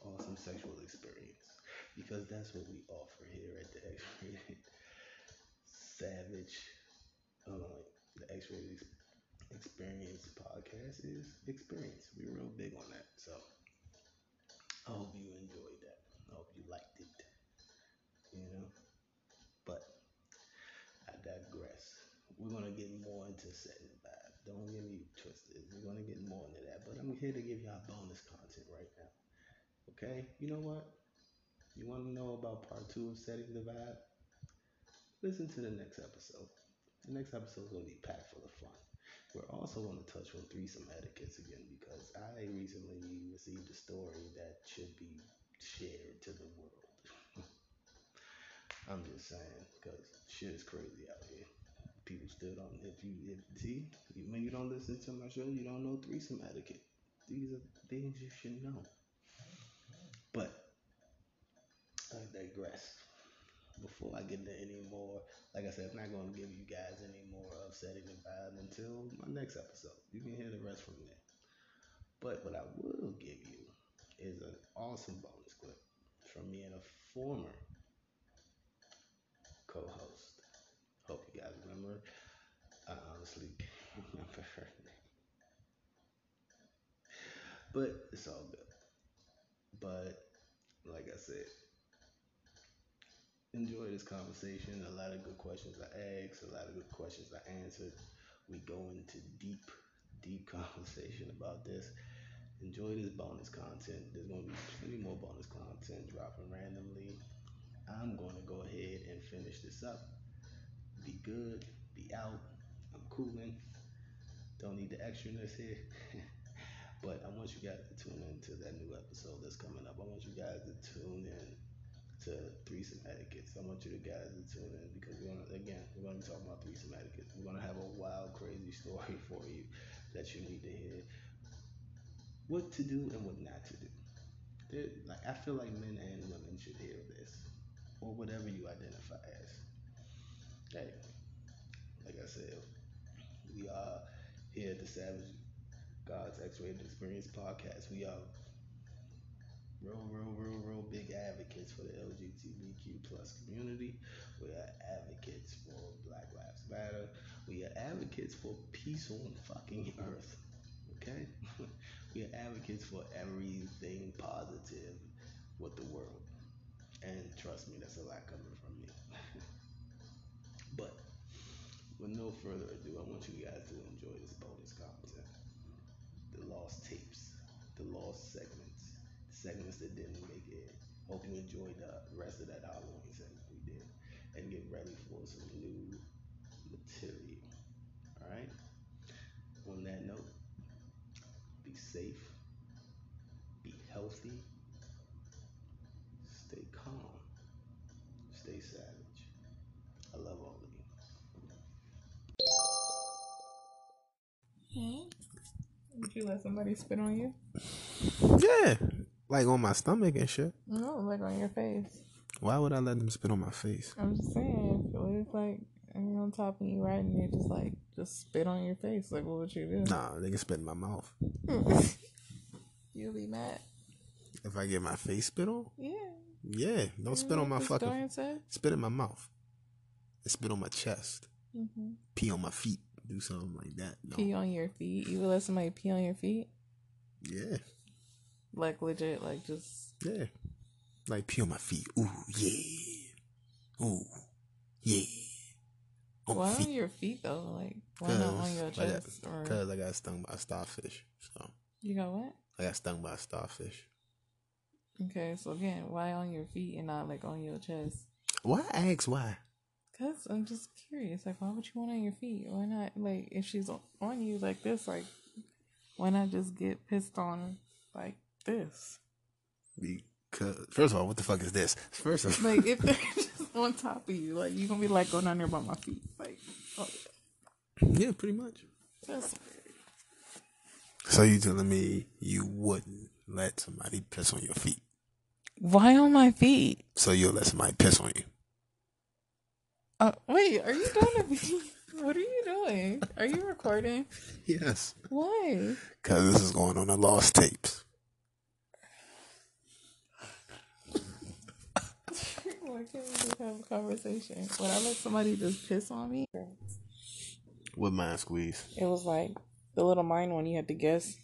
awesome sexual experience, because that's what we offer here at the X-Rated Savage, uh, the X-Rated Experience podcast is experience. We're real big on that, so I hope you enjoyed that. I hope you liked it. You know, but I digress. We're gonna get more into setting the vibe. Don't get me twisted. We're gonna get more into that, but I'm here to give y'all bonus content right now. Okay? You know what? You want to know about part two of setting the vibe? Listen to the next episode. The next episode is gonna be packed full of fun. We're also going to touch on threesome etiquettes again because I recently received a story that should be shared to the world. I'm just saying because shit is crazy out here. People still don't. If you if see when you don't listen to my show, you don't know threesome etiquette. These are things you should know. But I digress before I get into any more, like I said, I'm not going to give you guys any more of setting the vibe until my next episode. You can hear the rest from there. But what I will give you is an awesome bonus clip from me and a former co-host. Hope you guys remember. I honestly can't remember her name. But it's all good. But like I said, enjoy this conversation. A lot of good questions I asked, a lot of good questions I answered. We go into deep, deep conversation about this. Enjoy this bonus content. There's going to be plenty more bonus content dropping randomly. I'm going to go ahead and finish this up. Be good, be out. I'm cooling. Don't need the extraness here. but I want you guys to tune into that new episode that's coming up. I want you guys to tune in to threesome etiquettes. I want you guys to tune in because we're gonna again we're gonna be talking about threesome etiquettes. We're gonna have a wild, crazy story for you that you need to hear. What to do and what not to do. There, like I feel like men and women should hear this, or whatever you identify as. Hey, like I said, we are here at the Savage God's X-Rated Experience podcast. We are real, real, real, real big advocates for the LGBTQ plus community. We are advocates for Black Lives Matter. We are advocates for peace on fucking earth. Okay? we are advocates for everything positive with the world. And trust me, that's a lot coming from me. but with no further ado, I want you guys to enjoy this bonus content. The lost tapes, the lost segments, segments that didn't make it. Hope you enjoyed the rest of that Halloween segment we did. And get ready for some new material. Alright? On that note, be safe, be healthy, stay calm, stay savage. I love all of you. Hmm? Would you let somebody spit on you? Yeah, like on my stomach and shit. No, like on your face. Why would I let them spit on my face? I'm just saying, what if like you're on top of you right and they just like just spit on your face? Like, what would you do? Nah, they can spit in my mouth. You'll be mad. If I get my face spit on, Yeah. Yeah, don't spit on my fucking. Spit in my mouth. And spit on my chest. Mm-hmm. Pee on my feet. Do something like that. No. Pee on your feet. You would let somebody pee on your feet? Yeah, Like legit, like just yeah. Like pee on my feet. Ooh, yeah. Ooh, yeah. On why my on your feet though? Like why not on your I got- chest or I got stung by a starfish. So you got what? I got stung by a starfish. Okay, so again, why on your feet and not like on your chest? Why ask why? Cause I'm just curious, like, why would you want on your feet? Why not, like, if she's on you like this, like, why not just get pissed on like this? Because first of all, what the fuck is this? First of all, Like, if they're just on top of you, like, you gonna be like going down there by my feet, like, oh, yeah, pretty much. that's So you telling me you wouldn't let somebody piss on your feet? Why on my feet? So you'll let somebody piss on you. Uh, wait, are you doing a beat? What are you doing? Are you recording? Yes. Why? Because this is going on the lost tapes. Why can't we just have a conversation? When I let somebody just piss on me, With mind squeeze. it was like the little mind one. You had to guess,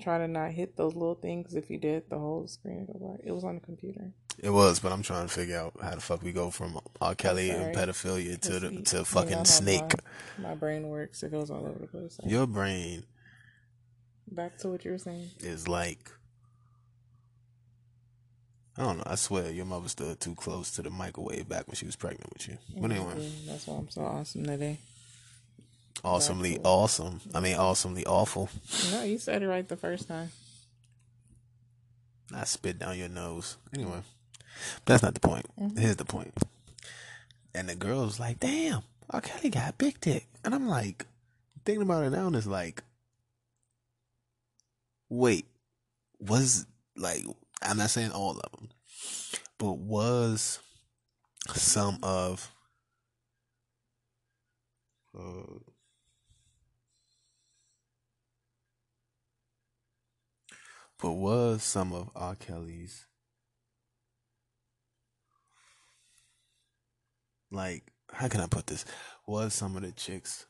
try to not hit those little things. If you did, the whole screen would go black. It was on the computer. It was, but I'm trying to figure out how the fuck we go from R. Kelly and pedophilia to the, to you fucking know snake. My, my brain works. It goes all over the place. Your brain Back to what you were saying. is like I don't know. I swear your mother stood too close to the microwave back when she was pregnant with you. But anyway, That's why I'm so awesome today. Awesomely awesome. I mean, awesomely awful. No, you said it right the first time. I spit down your nose. Anyway, but that's not the point. Here's the point. And the girl was like, "Damn, R. Kelly got big dick," and I'm like, thinking about it now, and it's like, wait, was like, I'm not saying all of them, but was some of uh, but was some of R. Kelly's like how can I put this? Was some of the chicks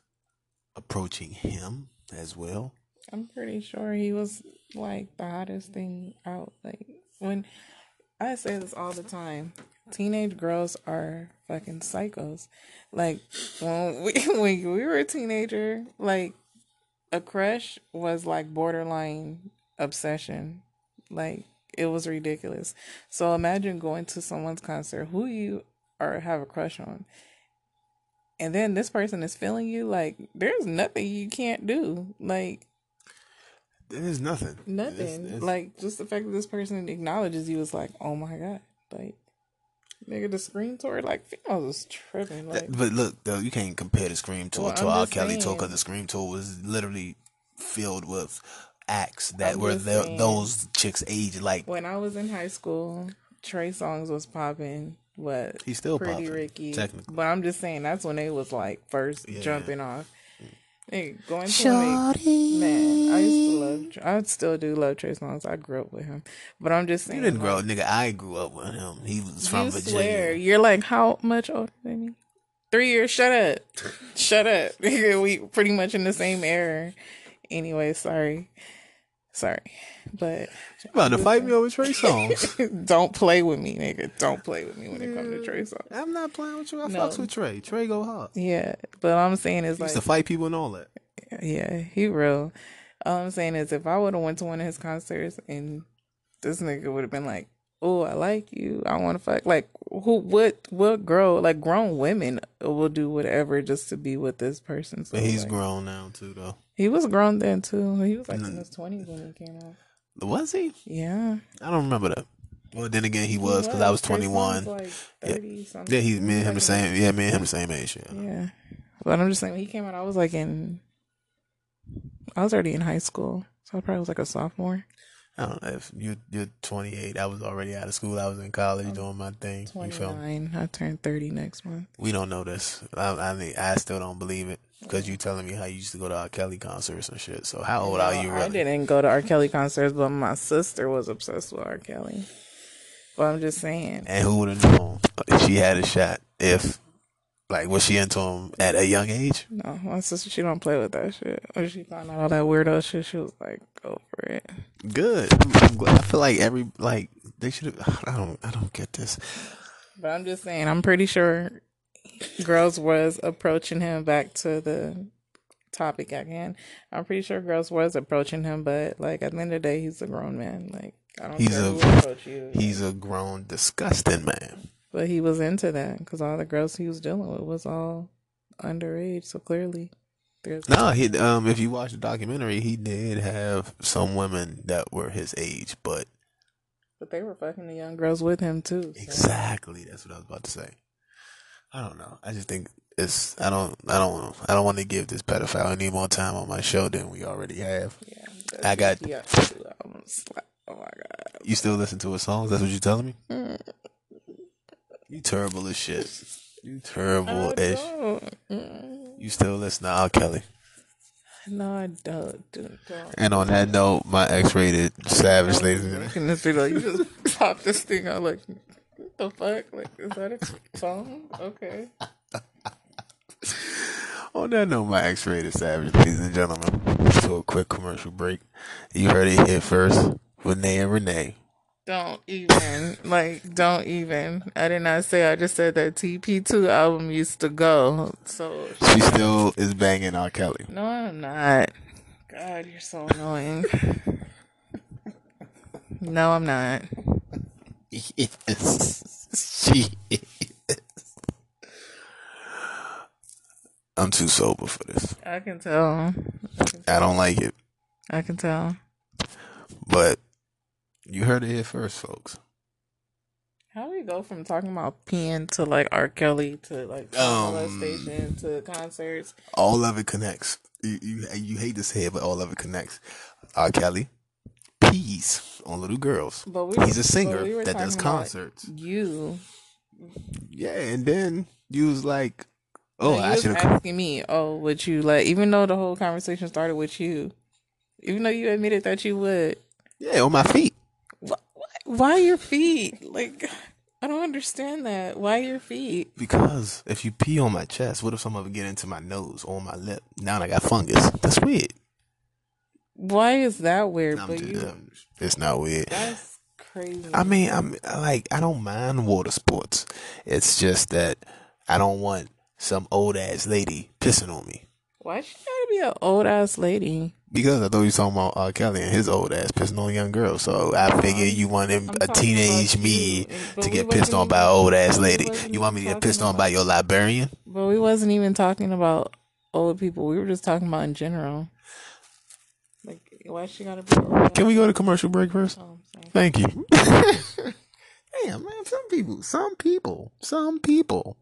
approaching him as well? I'm pretty sure he was like the hottest thing out. Like when I say this all the time, teenage girls are fucking psychos. Like when we when we were a teenager, like a crush was like borderline obsession. Like it was ridiculous. So imagine going to someone's concert who you are have a crush on. And then this person is feeling you like there's nothing you can't do. Like There's nothing. Nothing. It's- it's- like just the fact that this person acknowledges you is like, oh my god, like nigga, the Scream tour, like females is tripping. Like, but look, though, you can't compare the Scream tour Well, to I'm R. Kelly tour because the Scream tour was literally filled with acts that were the, those chicks' age. Like when I was in high school, Trey Songz was popping. What He's still pretty popping, Ricky, technically. But I'm just saying that's when they was like first Yeah. jumping off. Nigga, going to a man, I used to love. I still do love Trey Songz. I grew up with him, but I'm just saying. you didn't grow like, up, nigga. I grew up with him. He was from you Virginia. swear you're like how much older than me? Three years. Shut up. Shut up. we pretty much in the same era. Anyway, sorry, sorry, but You about to fight me over Trey Songz? don't play with me, nigga. Don't play with me when it comes to Trey Songz. I'm not playing with you. I No. fucks with Trey. Trey go hard. Yeah, but all I'm saying is He used like, to fight people and all that. yeah, he real. All I'm saying is if I would have went to one of his concerts and this nigga would have been like, "Oh, I like you. I want to fuck." Like, who? What? What girl? Like, grown women will do whatever just to be with this person. So But he's like, grown now too, though. He was grown then too. He was like in Mm. his twenties when he came out. Was he? Yeah, I don't remember that. Well, then again, he was because I was 21. Songz, Like Yeah. Yeah, he, me and him the same. Yeah, me and him the same age. Yeah. Yeah, but I'm just saying when he came out, I was like in. I was already in high school, so I probably was like a sophomore. I don't know if you you're 28. I was already out of school. I was in college doing my thing. You feel 29. I turned 30 next month. We don't know this. I, I mean, I still don't believe it because you telling me how you used to go to R. Kelly concerts and shit. So how old are you really? I didn't go to R. Kelly concerts, but my sister was obsessed with R. Kelly. But I'm just saying. And who would have known if she had a shot? If like was she into him at a young age? No, my sister, she don't play with that shit. When she found out all that weirdo shit, she was like, go for it. Good. I feel like every like they should have. I don't. I don't get this. But I'm just saying, I'm pretty sure girls was approaching him back to the topic again. I'm pretty sure girls was approaching him, but like at the end of the day, he's a grown man. Like I don't He's care a- who approach you. He's a grown, disgusting man. But he was into that because all the girls he was dealing with was all underage. So clearly, there's No, he um. If you watch the documentary, he did have some women that were his age, but but they were fucking the young girls with him too. so- exactly that's what I was about to say. I don't know. I just think it's. I don't. I don't. I don't want to give this pedophile any more time on my show than we already have. Yeah, I got- He got two albums. Like, oh my god. You still listen to his songs? That's what you're telling me? You terrible as shit. You terrible as. You still listen to R. Kelly. No, I don't. don't, don't. And on that note, my X-rated Savage, ladies and gentlemen. Making this video, you just pop this thing out like, what the fuck? Like, is that a song? Okay. On that note, my X-rated Savage, ladies and gentlemen. Let's a quick commercial break. You heard it here first Nay and Renee. Don't even like. Don't even. I did not say. I just said that TP2 album used to go. So She still is banging R. Kelly. no, I'm not. God, you're so annoying. no, I'm not. Yes, she is. I'm too sober for this. I can tell. I don't like it. I can tell. But you heard it here first, folks. How do we go from talking about peeing to like R. Kelly to like Um, molestation to concerts? All of it connects. You, you you hate to say it, but all of it connects. R. Kelly, peace on little girls. But we He's a singer we that does concerts. You. Yeah, and then you was like, "Oh, I should have." asking me. Oh, would you like? Even though the whole conversation started with you, even though you admitted that you would. Yeah, on my feet. Why, your feet? Like, I don't understand that. Why your feet? Because if you pee on my chest, what if some of it get into my nose or my lip? Now I got fungus. That's weird. Why is that weird? I'm but just- you, it's not weird. that's crazy. I mean, I'm like, I don't mind water sports. It's just that I don't want some old ass lady pissing on me. why be an old ass lady? Because I thought you were talking about R. Kelly and his old ass pissing on young girls. So I figured you wanted a teenage me you, to get pissed on by an old ass lady. You want me to get pissed on by your librarian? But we wasn't even talking about old people. We were just talking about in general. Like, why she gotta be old? Can we go to commercial break first? Oh, Thank you. Damn, man. Some people, some people, some people